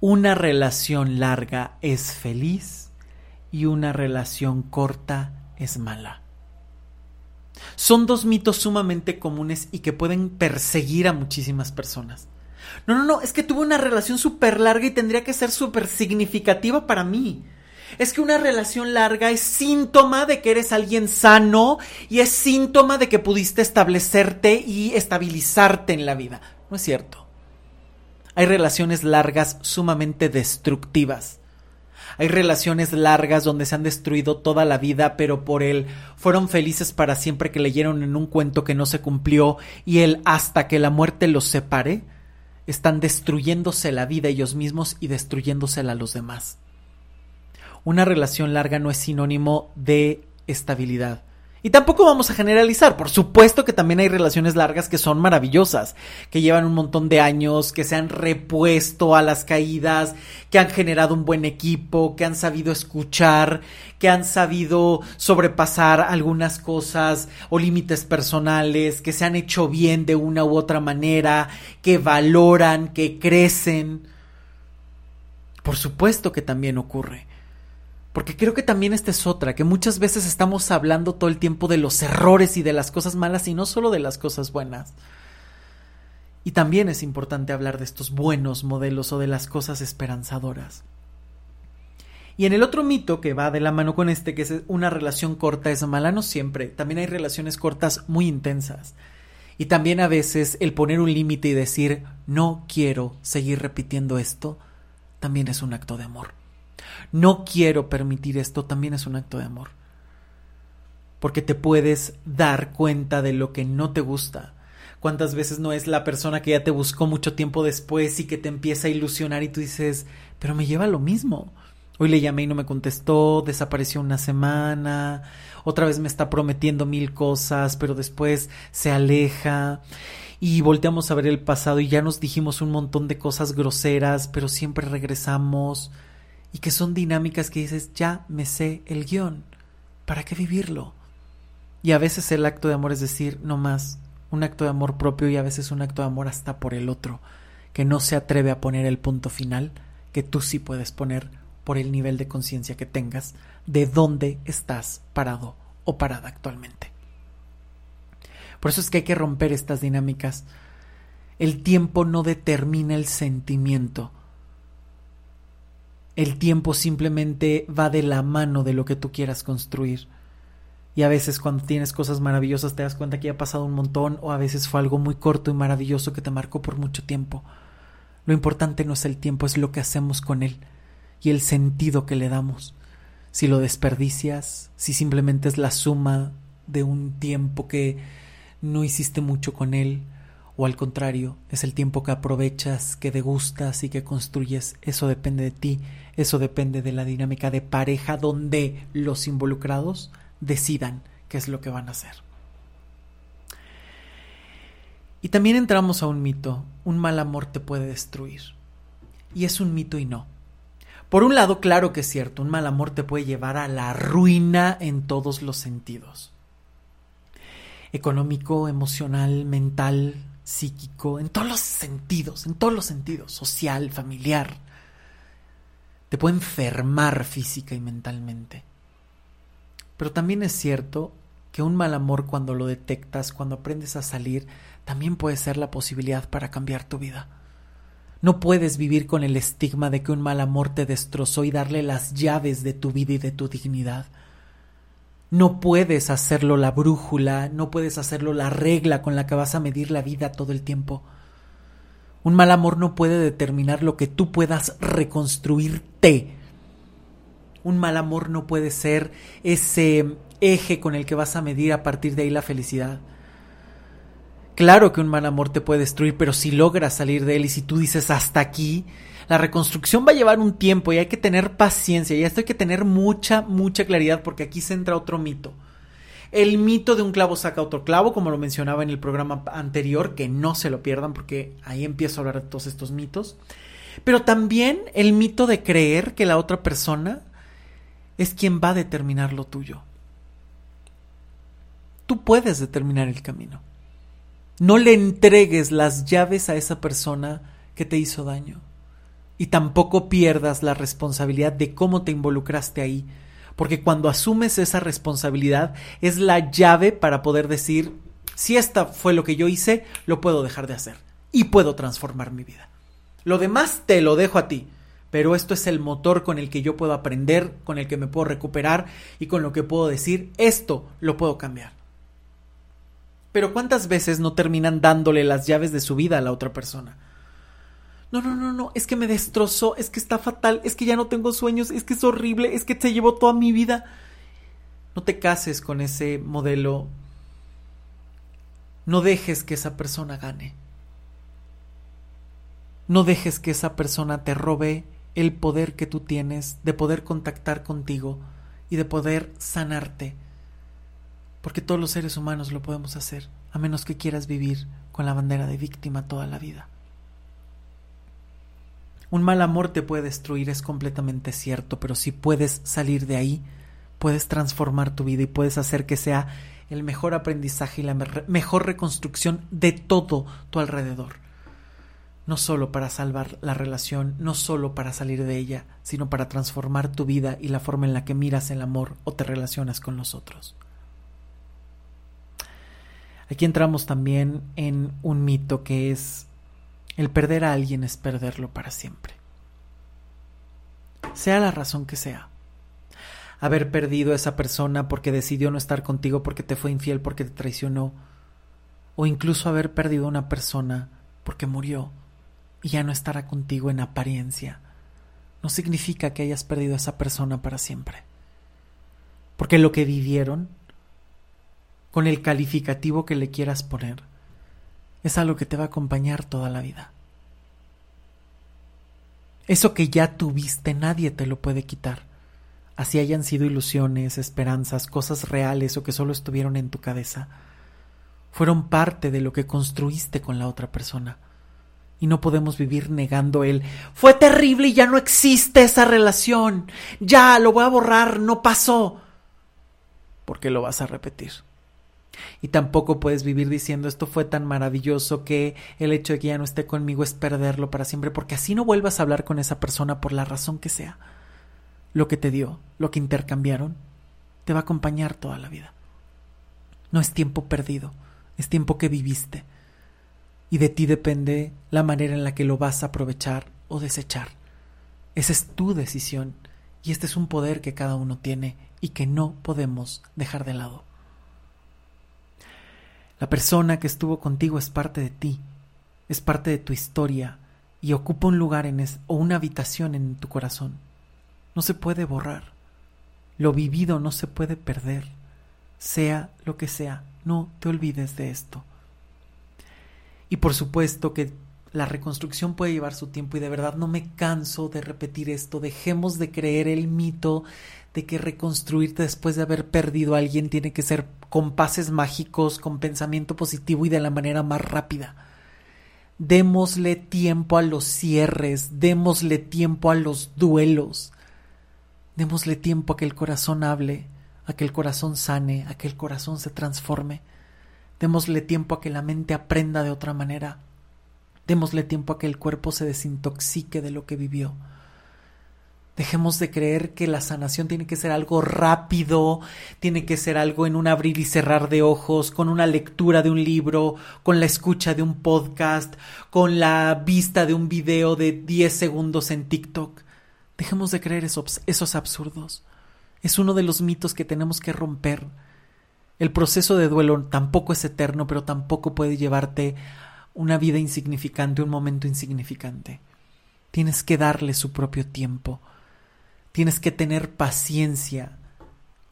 Una relación larga es feliz y una relación corta es mala. Son dos mitos sumamente comunes y que pueden perseguir a muchísimas personas. No, no, no, es que tuve una relación súper larga y tendría que ser súper significativa para mí. Es que una relación larga es síntoma de que eres alguien sano y es síntoma de que pudiste establecerte y estabilizarte en la vida. No es cierto. Hay relaciones largas sumamente destructivas. Hay relaciones largas donde se han destruido toda la vida, pero por él fueron felices para siempre que leyeron en un cuento que no se cumplió y él hasta que la muerte los separe, están destruyéndose la vida ellos mismos y destruyéndosela a los demás. Una relación larga no es sinónimo de estabilidad. Y tampoco vamos a generalizar, por supuesto que también hay relaciones largas que son maravillosas, que llevan un montón de años, que se han repuesto a las caídas, que han generado un buen equipo, que han sabido escuchar, que han sabido sobrepasar algunas cosas o límites personales, que se han hecho bien de una u otra manera, que valoran, que crecen. Por supuesto que también ocurre. Porque creo que también esta es otra, que muchas veces estamos hablando todo el tiempo de los errores y de las cosas malas y no solo de las cosas buenas. Y también es importante hablar de estos buenos modelos o de las cosas esperanzadoras. Y en el otro mito que va de la mano con este, que es una relación corta es mala, no siempre. También hay relaciones cortas muy intensas. Y también a veces el poner un límite y decir no quiero seguir repitiendo esto, también es un acto de amor no quiero permitir esto, también es un acto de amor. Porque te puedes dar cuenta de lo que no te gusta. ¿Cuántas veces no es la persona que ya te buscó mucho tiempo después y que te empieza a ilusionar y tú dices, pero me lleva lo mismo? Hoy le llamé y no me contestó, desapareció una semana, otra vez me está prometiendo mil cosas, pero después se aleja y volteamos a ver el pasado y ya nos dijimos un montón de cosas groseras, pero siempre regresamos y que son dinámicas que dices, ya me sé el guion, ¿para qué vivirlo? Y a veces el acto de amor es decir, no más, un acto de amor propio y a veces un acto de amor hasta por el otro, que no se atreve a poner el punto final, que tú sí puedes poner por el nivel de conciencia que tengas de dónde estás parado o parada actualmente. Por eso es que hay que romper estas dinámicas. El tiempo no determina el sentimiento, el tiempo simplemente va de la mano de lo que tú quieras construir. Y a veces cuando tienes cosas maravillosas te das cuenta que ya ha pasado un montón o a veces fue algo muy corto y maravilloso que te marcó por mucho tiempo. Lo importante no es el tiempo, es lo que hacemos con él y el sentido que le damos. Si lo desperdicias, si simplemente es la suma de un tiempo que no hiciste mucho con él, o al contrario, es el tiempo que aprovechas, que degustas y que construyes, eso depende de ti eso depende de la dinámica de pareja donde los involucrados decidan qué es lo que van a hacer. Y también entramos a un mito, un mal amor te puede destruir. Y es un mito y no. Por un lado, claro que es cierto, un mal amor te puede llevar a la ruina en todos los sentidos. Económico, emocional, mental, psíquico, en todos los sentidos, en todos los sentidos, social, familiar te puede enfermar física y mentalmente. Pero también es cierto que un mal amor cuando lo detectas, cuando aprendes a salir, también puede ser la posibilidad para cambiar tu vida. No puedes vivir con el estigma de que un mal amor te destrozó y darle las llaves de tu vida y de tu dignidad. No puedes hacerlo la brújula, no puedes hacerlo la regla con la que vas a medir la vida todo el tiempo. Un mal amor no puede determinar lo que tú puedas reconstruirte. Un mal amor no puede ser ese eje con el que vas a medir a partir de ahí la felicidad. Claro que un mal amor te puede destruir, pero si logras salir de él y si tú dices hasta aquí, la reconstrucción va a llevar un tiempo y hay que tener paciencia y esto hay que tener mucha, mucha claridad porque aquí se entra otro mito. El mito de un clavo saca otro clavo, como lo mencionaba en el programa anterior, que no se lo pierdan porque ahí empiezo a hablar de todos estos mitos. Pero también el mito de creer que la otra persona es quien va a determinar lo tuyo. Tú puedes determinar el camino. No le entregues las llaves a esa persona que te hizo daño. Y tampoco pierdas la responsabilidad de cómo te involucraste ahí. Porque cuando asumes esa responsabilidad es la llave para poder decir, si esta fue lo que yo hice, lo puedo dejar de hacer. Y puedo transformar mi vida. Lo demás te lo dejo a ti. Pero esto es el motor con el que yo puedo aprender, con el que me puedo recuperar y con lo que puedo decir, esto lo puedo cambiar. Pero ¿cuántas veces no terminan dándole las llaves de su vida a la otra persona? No, no, no, no, es que me destrozó, es que está fatal, es que ya no tengo sueños, es que es horrible, es que se llevó toda mi vida. No te cases con ese modelo. No dejes que esa persona gane. No dejes que esa persona te robe el poder que tú tienes de poder contactar contigo y de poder sanarte porque todos los seres humanos lo podemos hacer, a menos que quieras vivir con la bandera de víctima toda la vida. Un mal amor te puede destruir, es completamente cierto, pero si puedes salir de ahí, puedes transformar tu vida y puedes hacer que sea el mejor aprendizaje y la mejor reconstrucción de todo tu alrededor. No solo para salvar la relación, no solo para salir de ella, sino para transformar tu vida y la forma en la que miras el amor o te relacionas con los otros. Aquí entramos también en un mito que es el perder a alguien es perderlo para siempre. Sea la razón que sea. Haber perdido a esa persona porque decidió no estar contigo, porque te fue infiel, porque te traicionó. O incluso haber perdido a una persona porque murió y ya no estará contigo en apariencia. No significa que hayas perdido a esa persona para siempre. Porque lo que vivieron con el calificativo que le quieras poner, es algo que te va a acompañar toda la vida. Eso que ya tuviste nadie te lo puede quitar, así hayan sido ilusiones, esperanzas, cosas reales o que solo estuvieron en tu cabeza. Fueron parte de lo que construiste con la otra persona. Y no podemos vivir negando el fue terrible y ya no existe esa relación. Ya lo voy a borrar, no pasó. Porque lo vas a repetir. Y tampoco puedes vivir diciendo esto fue tan maravilloso que el hecho de que ya no esté conmigo es perderlo para siempre, porque así no vuelvas a hablar con esa persona por la razón que sea. Lo que te dio, lo que intercambiaron, te va a acompañar toda la vida. No es tiempo perdido, es tiempo que viviste. Y de ti depende la manera en la que lo vas a aprovechar o desechar. Esa es tu decisión y este es un poder que cada uno tiene y que no podemos dejar de lado. La persona que estuvo contigo es parte de ti, es parte de tu historia y ocupa un lugar en es, o una habitación en tu corazón. No se puede borrar. Lo vivido no se puede perder. Sea lo que sea, no te olvides de esto. Y por supuesto que la reconstrucción puede llevar su tiempo y de verdad no me canso de repetir esto. Dejemos de creer el mito de que reconstruirte después de haber perdido a alguien tiene que ser con pases mágicos, con pensamiento positivo y de la manera más rápida. Démosle tiempo a los cierres, démosle tiempo a los duelos, démosle tiempo a que el corazón hable, a que el corazón sane, a que el corazón se transforme. Démosle tiempo a que la mente aprenda de otra manera. Démosle tiempo a que el cuerpo se desintoxique de lo que vivió. Dejemos de creer que la sanación tiene que ser algo rápido, tiene que ser algo en un abrir y cerrar de ojos, con una lectura de un libro, con la escucha de un podcast, con la vista de un video de 10 segundos en TikTok. Dejemos de creer esos, esos absurdos. Es uno de los mitos que tenemos que romper. El proceso de duelo tampoco es eterno, pero tampoco puede llevarte una vida insignificante, un momento insignificante. Tienes que darle su propio tiempo Tienes que tener paciencia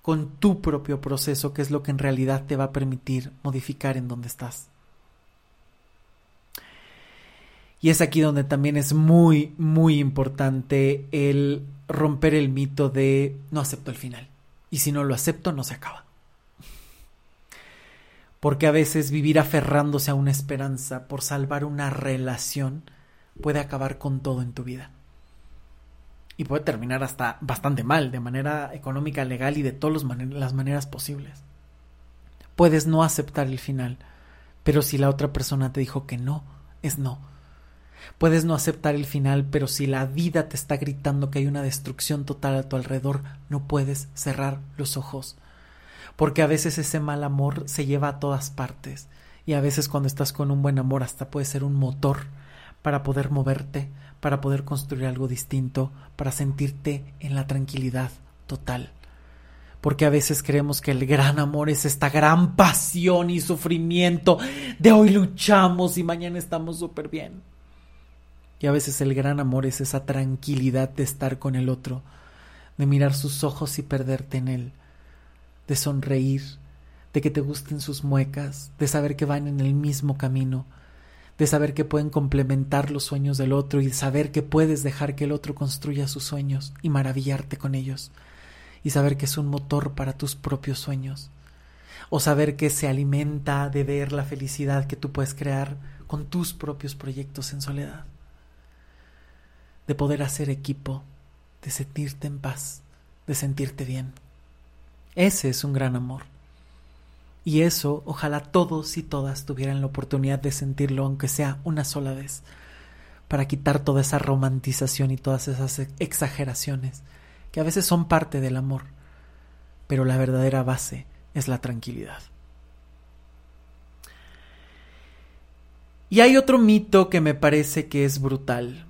con tu propio proceso, que es lo que en realidad te va a permitir modificar en donde estás. Y es aquí donde también es muy, muy importante el romper el mito de no acepto el final. Y si no lo acepto, no se acaba. Porque a veces vivir aferrándose a una esperanza por salvar una relación puede acabar con todo en tu vida. Y puede terminar hasta bastante mal, de manera económica, legal y de todas las maneras posibles. Puedes no aceptar el final, pero si la otra persona te dijo que no, es no. Puedes no aceptar el final, pero si la vida te está gritando que hay una destrucción total a tu alrededor, no puedes cerrar los ojos. Porque a veces ese mal amor se lleva a todas partes. Y a veces cuando estás con un buen amor hasta puede ser un motor para poder moverte, para poder construir algo distinto, para sentirte en la tranquilidad total. Porque a veces creemos que el gran amor es esta gran pasión y sufrimiento de hoy luchamos y mañana estamos súper bien. Y a veces el gran amor es esa tranquilidad de estar con el otro, de mirar sus ojos y perderte en él, de sonreír, de que te gusten sus muecas, de saber que van en el mismo camino, de saber que pueden complementar los sueños del otro y saber que puedes dejar que el otro construya sus sueños y maravillarte con ellos, y saber que es un motor para tus propios sueños, o saber que se alimenta de ver la felicidad que tú puedes crear con tus propios proyectos en soledad de poder hacer equipo, de sentirte en paz, de sentirte bien. Ese es un gran amor. Y eso ojalá todos y todas tuvieran la oportunidad de sentirlo, aunque sea una sola vez, para quitar toda esa romantización y todas esas exageraciones, que a veces son parte del amor, pero la verdadera base es la tranquilidad. Y hay otro mito que me parece que es brutal,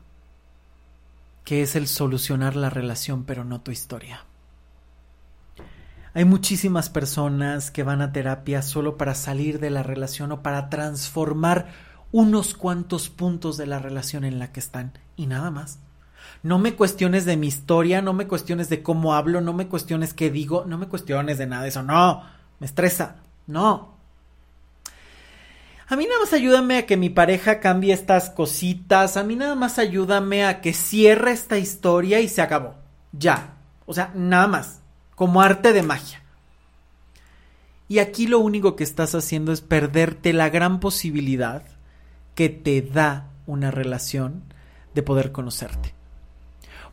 que es el solucionar la relación pero no tu historia. Hay muchísimas personas que van a terapia solo para salir de la relación o para transformar unos cuantos puntos de la relación en la que están y nada más. No me cuestiones de mi historia, no me cuestiones de cómo hablo, no me cuestiones qué digo, no me cuestiones de nada de eso, no, me estresa, no, a mí nada más ayúdame a que mi pareja cambie estas cositas, a mí nada más ayúdame a que cierre esta historia y se acabó. Ya. O sea, nada más. Como arte de magia. Y aquí lo único que estás haciendo es perderte la gran posibilidad que te da una relación de poder conocerte.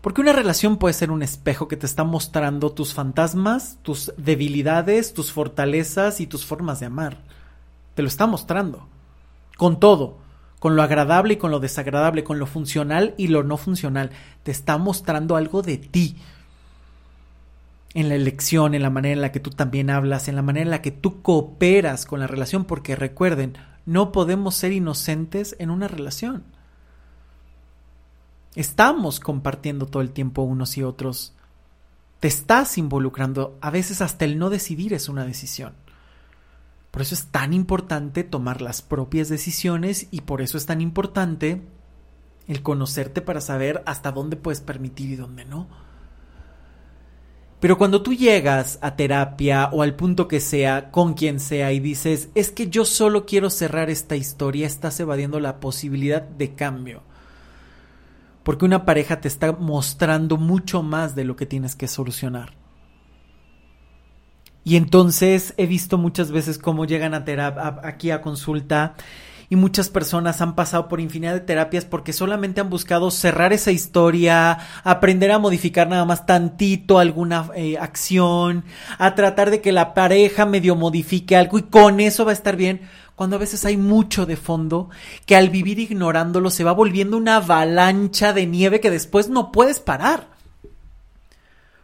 Porque una relación puede ser un espejo que te está mostrando tus fantasmas, tus debilidades, tus fortalezas y tus formas de amar. Te lo está mostrando. Con todo. Con lo agradable y con lo desagradable, con lo funcional y lo no funcional. Te está mostrando algo de ti. En la elección, en la manera en la que tú también hablas, en la manera en la que tú cooperas con la relación, porque recuerden, no podemos ser inocentes en una relación. Estamos compartiendo todo el tiempo unos y otros. Te estás involucrando. A veces hasta el no decidir es una decisión. Por eso es tan importante tomar las propias decisiones y por eso es tan importante el conocerte para saber hasta dónde puedes permitir y dónde no. Pero cuando tú llegas a terapia o al punto que sea, con quien sea, y dices, es que yo solo quiero cerrar esta historia, estás evadiendo la posibilidad de cambio. Porque una pareja te está mostrando mucho más de lo que tienes que solucionar. Y entonces he visto muchas veces cómo llegan a terapia, aquí a consulta y muchas personas han pasado por infinidad de terapias porque solamente han buscado cerrar esa historia, aprender a modificar nada más tantito alguna eh, acción, a tratar de que la pareja medio modifique algo y con eso va a estar bien, cuando a veces hay mucho de fondo que al vivir ignorándolo se va volviendo una avalancha de nieve que después no puedes parar.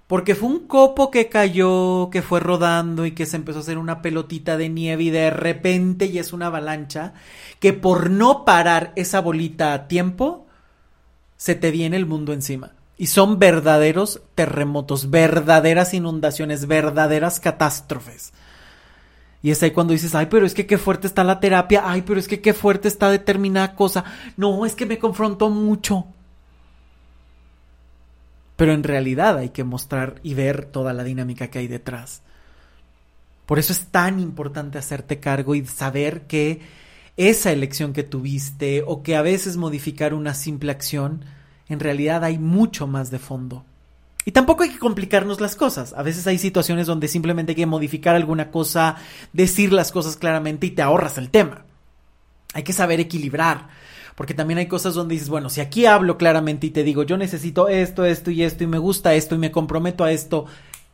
Porque fue un copo que cayó, que fue rodando y que se empezó a hacer una pelotita de nieve y de repente y es una avalancha que por no parar esa bolita a tiempo, se te viene el mundo encima. Y son verdaderos terremotos, verdaderas inundaciones, verdaderas catástrofes. Y es ahí cuando dices, ay, pero es que qué fuerte está la terapia, ay, pero es que qué fuerte está determinada cosa. No, es que me confrontó mucho pero en realidad hay que mostrar y ver toda la dinámica que hay detrás. Por eso es tan importante hacerte cargo y saber que esa elección que tuviste o que a veces modificar una simple acción, en realidad hay mucho más de fondo. Y tampoco hay que complicarnos las cosas. A veces hay situaciones donde simplemente hay que modificar alguna cosa, decir las cosas claramente y te ahorras el tema. Hay que saber equilibrar. Porque también hay cosas donde dices, bueno, si aquí hablo claramente y te digo, yo necesito esto, esto y esto, y me gusta esto, y me comprometo a esto,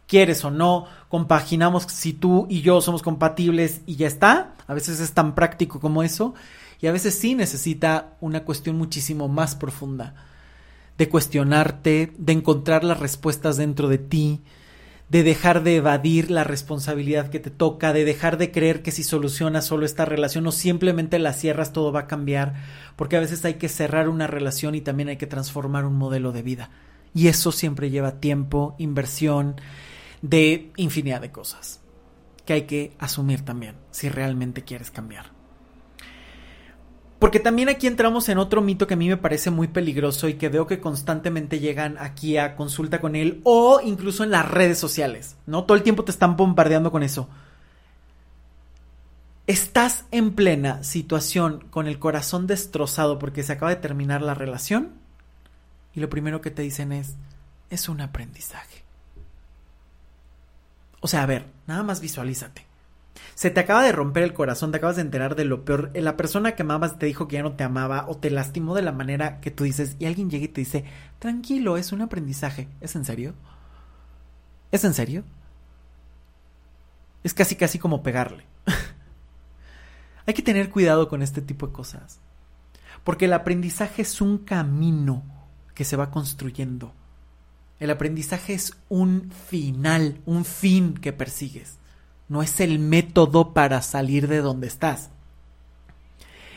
quieres o no, compaginamos si tú y yo somos compatibles y ya está. A veces es tan práctico como eso. Y a veces sí necesita una cuestión muchísimo más profunda de cuestionarte, de encontrar las respuestas dentro de ti, de dejar de evadir la responsabilidad que te toca, de dejar de creer que si solucionas solo esta relación o simplemente la cierras todo va a cambiar, porque a veces hay que cerrar una relación y también hay que transformar un modelo de vida. Y eso siempre lleva tiempo, inversión, de infinidad de cosas que hay que asumir también si realmente quieres cambiar. Porque también aquí entramos en otro mito que a mí me parece muy peligroso y que veo que constantemente llegan aquí a consulta con él o incluso en las redes sociales, ¿no? Todo el tiempo te están bombardeando con eso. Estás en plena situación con el corazón destrozado porque se acaba de terminar la relación y lo primero que te dicen es, es un aprendizaje. O sea, a ver, nada más visualízate se te acaba de romper el corazón, te acabas de enterar de lo peor, la persona que amabas te dijo que ya no te amaba o te lastimó de la manera que tú dices y alguien llega y te dice, tranquilo, es un aprendizaje. ¿Es en serio? ¿Es en serio? Es casi casi como pegarle. Hay que tener cuidado con este tipo de cosas. Porque el aprendizaje es un camino que se va construyendo. El aprendizaje es un final, un fin que persigues no es el método para salir de donde estás.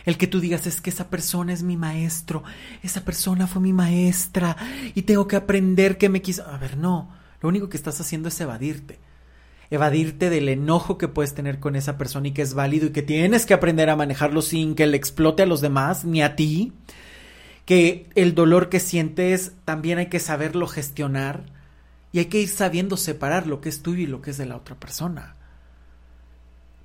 El que tú digas es que esa persona es mi maestro, esa persona fue mi maestra y tengo que aprender que me quiso. A ver, no, lo único que estás haciendo es evadirte. Evadirte del enojo que puedes tener con esa persona y que es válido y que tienes que aprender a manejarlo sin que le explote a los demás ni a ti. Que el dolor que sientes también hay que saberlo gestionar y hay que ir sabiendo separar lo que es tuyo y lo que es de la otra persona.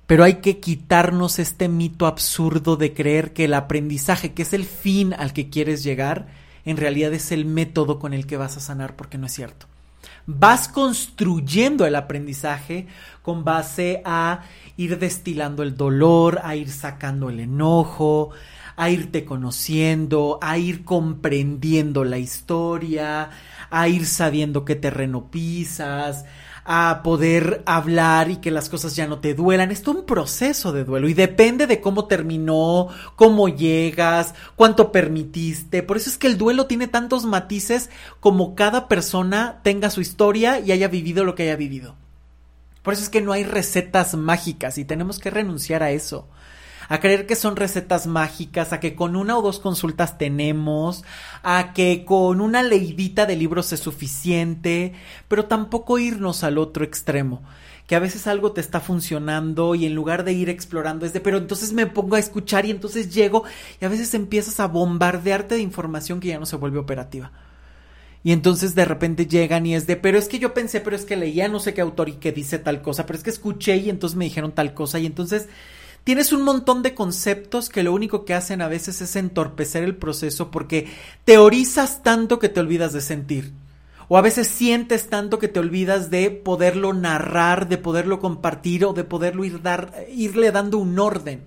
Pero hay que quitarnos este mito absurdo de creer que el aprendizaje, que es el fin al que quieres llegar, en realidad es el método con el que vas a sanar, porque no es cierto. Vas construyendo el aprendizaje con base a ir destilando el dolor, a ir sacando el enojo, a irte conociendo, a ir comprendiendo la historia, a ir sabiendo qué terreno pisas, a poder hablar y que las cosas ya no te duelan. Es un proceso de duelo y depende de cómo terminó, cómo llegas, cuánto permitiste. Por eso es que el duelo tiene tantos matices como cada persona tenga su historia y haya vivido lo que haya vivido. Por eso es que no hay recetas mágicas y tenemos que renunciar a eso a creer que son recetas mágicas, a que con una o dos consultas tenemos, a que con una leidita de libros es suficiente, pero tampoco irnos al otro extremo que a veces algo te está funcionando y en lugar de ir explorando es de, pero entonces me pongo a escuchar y entonces llego y a veces empiezas a bombardearte de información que ya no se vuelve operativa. Y entonces de repente llegan y es de, pero es que yo pensé, pero es que leía no sé qué autor y que dice tal cosa, pero es que escuché y entonces me dijeron tal cosa y entonces Tienes un montón de conceptos que lo único que hacen a veces es entorpecer el proceso porque teorizas tanto que te olvidas de sentir. O a veces sientes tanto que te olvidas de poderlo narrar, de poderlo compartir o de poderlo ir dar, irle dando un orden.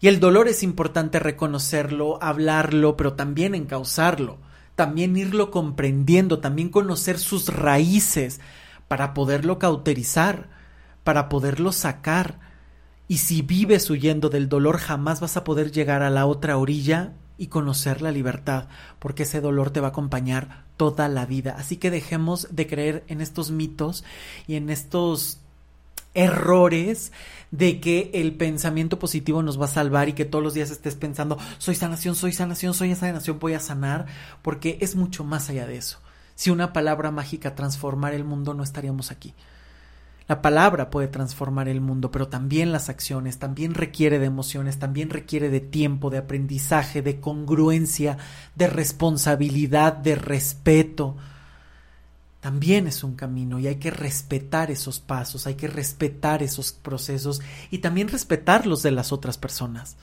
Y el dolor es importante reconocerlo, hablarlo, pero también encauzarlo, también irlo comprendiendo, también conocer sus raíces para poderlo cauterizar, para poderlo sacar y si vives huyendo del dolor jamás vas a poder llegar a la otra orilla y conocer la libertad, porque ese dolor te va a acompañar toda la vida. Así que dejemos de creer en estos mitos y en estos errores de que el pensamiento positivo nos va a salvar y que todos los días estés pensando soy sanación, soy sanación, soy sanación, voy a sanar, porque es mucho más allá de eso. Si una palabra mágica transformara el mundo, no estaríamos aquí. La palabra puede transformar el mundo, pero también las acciones, también requiere de emociones, también requiere de tiempo, de aprendizaje, de congruencia, de responsabilidad, de respeto. también es un camino y hay que respetar esos pasos, hay que respetar esos procesos y también respetar los de las otras personas.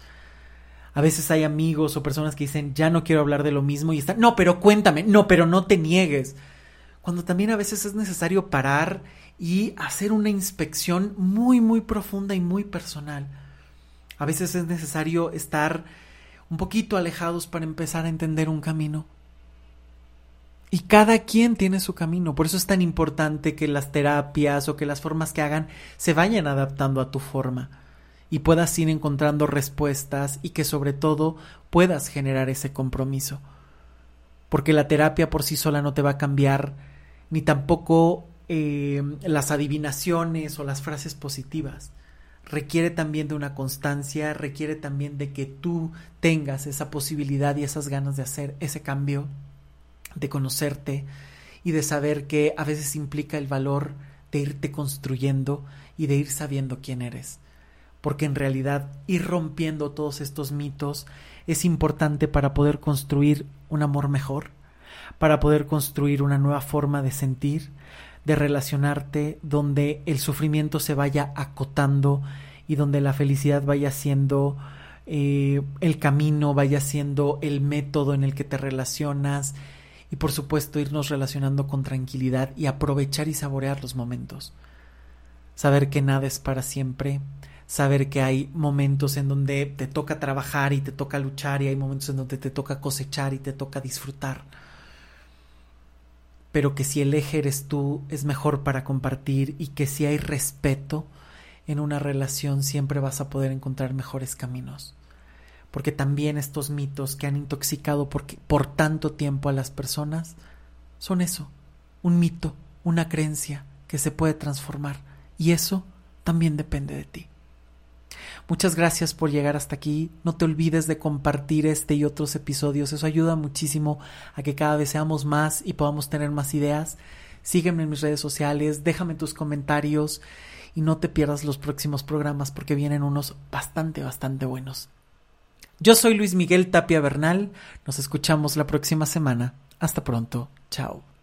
A veces hay amigos o personas que dicen, ya no quiero hablar de lo mismo y están, no, pero cuéntame, no, pero no te niegues. Cuando también a veces es necesario parar y hacer una inspección muy, muy profunda y muy personal. A veces es necesario estar un poquito alejados para empezar a entender un camino. Y cada quien tiene su camino. Por eso es tan importante que las terapias o que las formas que hagan se vayan adaptando a tu forma y puedas ir encontrando respuestas y que sobre todo puedas generar ese compromiso. Porque la terapia por sí sola no te va a cambiar, ni tampoco eh, las adivinaciones o las frases positivas. Requiere también de una constancia, requiere también de que tú tengas esa posibilidad y esas ganas de hacer ese cambio de conocerte y de saber que a veces implica el valor de irte construyendo y de ir sabiendo quién eres. Porque en realidad ir rompiendo todos estos mitos es importante para poder construir un amor mejor, para poder construir una nueva forma de sentir, de relacionarte, donde el sufrimiento se vaya acotando y donde la felicidad vaya siendo eh, el camino, vaya siendo el método en el que te relacionas y por supuesto irnos relacionando con tranquilidad y aprovechar y saborear los momentos. Saber que nada es para siempre, saber que hay momentos en donde te toca trabajar y te toca luchar y hay momentos en donde te toca cosechar y te toca disfrutar. Pero que si el eje eres tú es mejor para compartir y que si hay respeto en una relación siempre vas a poder encontrar mejores caminos porque también estos mitos que han intoxicado por, por tanto tiempo a las personas son eso, un mito, una creencia que se puede transformar y eso también depende de ti. Muchas gracias por llegar hasta aquí. No te olvides de compartir este y otros episodios. Eso ayuda muchísimo a que cada vez seamos más y podamos tener más ideas. Sígueme en mis redes sociales, déjame tus comentarios y no te pierdas los próximos programas porque vienen unos bastante, bastante buenos. Yo soy Luis Miguel Tapia Bernal, nos escuchamos la próxima semana. Hasta pronto, chao.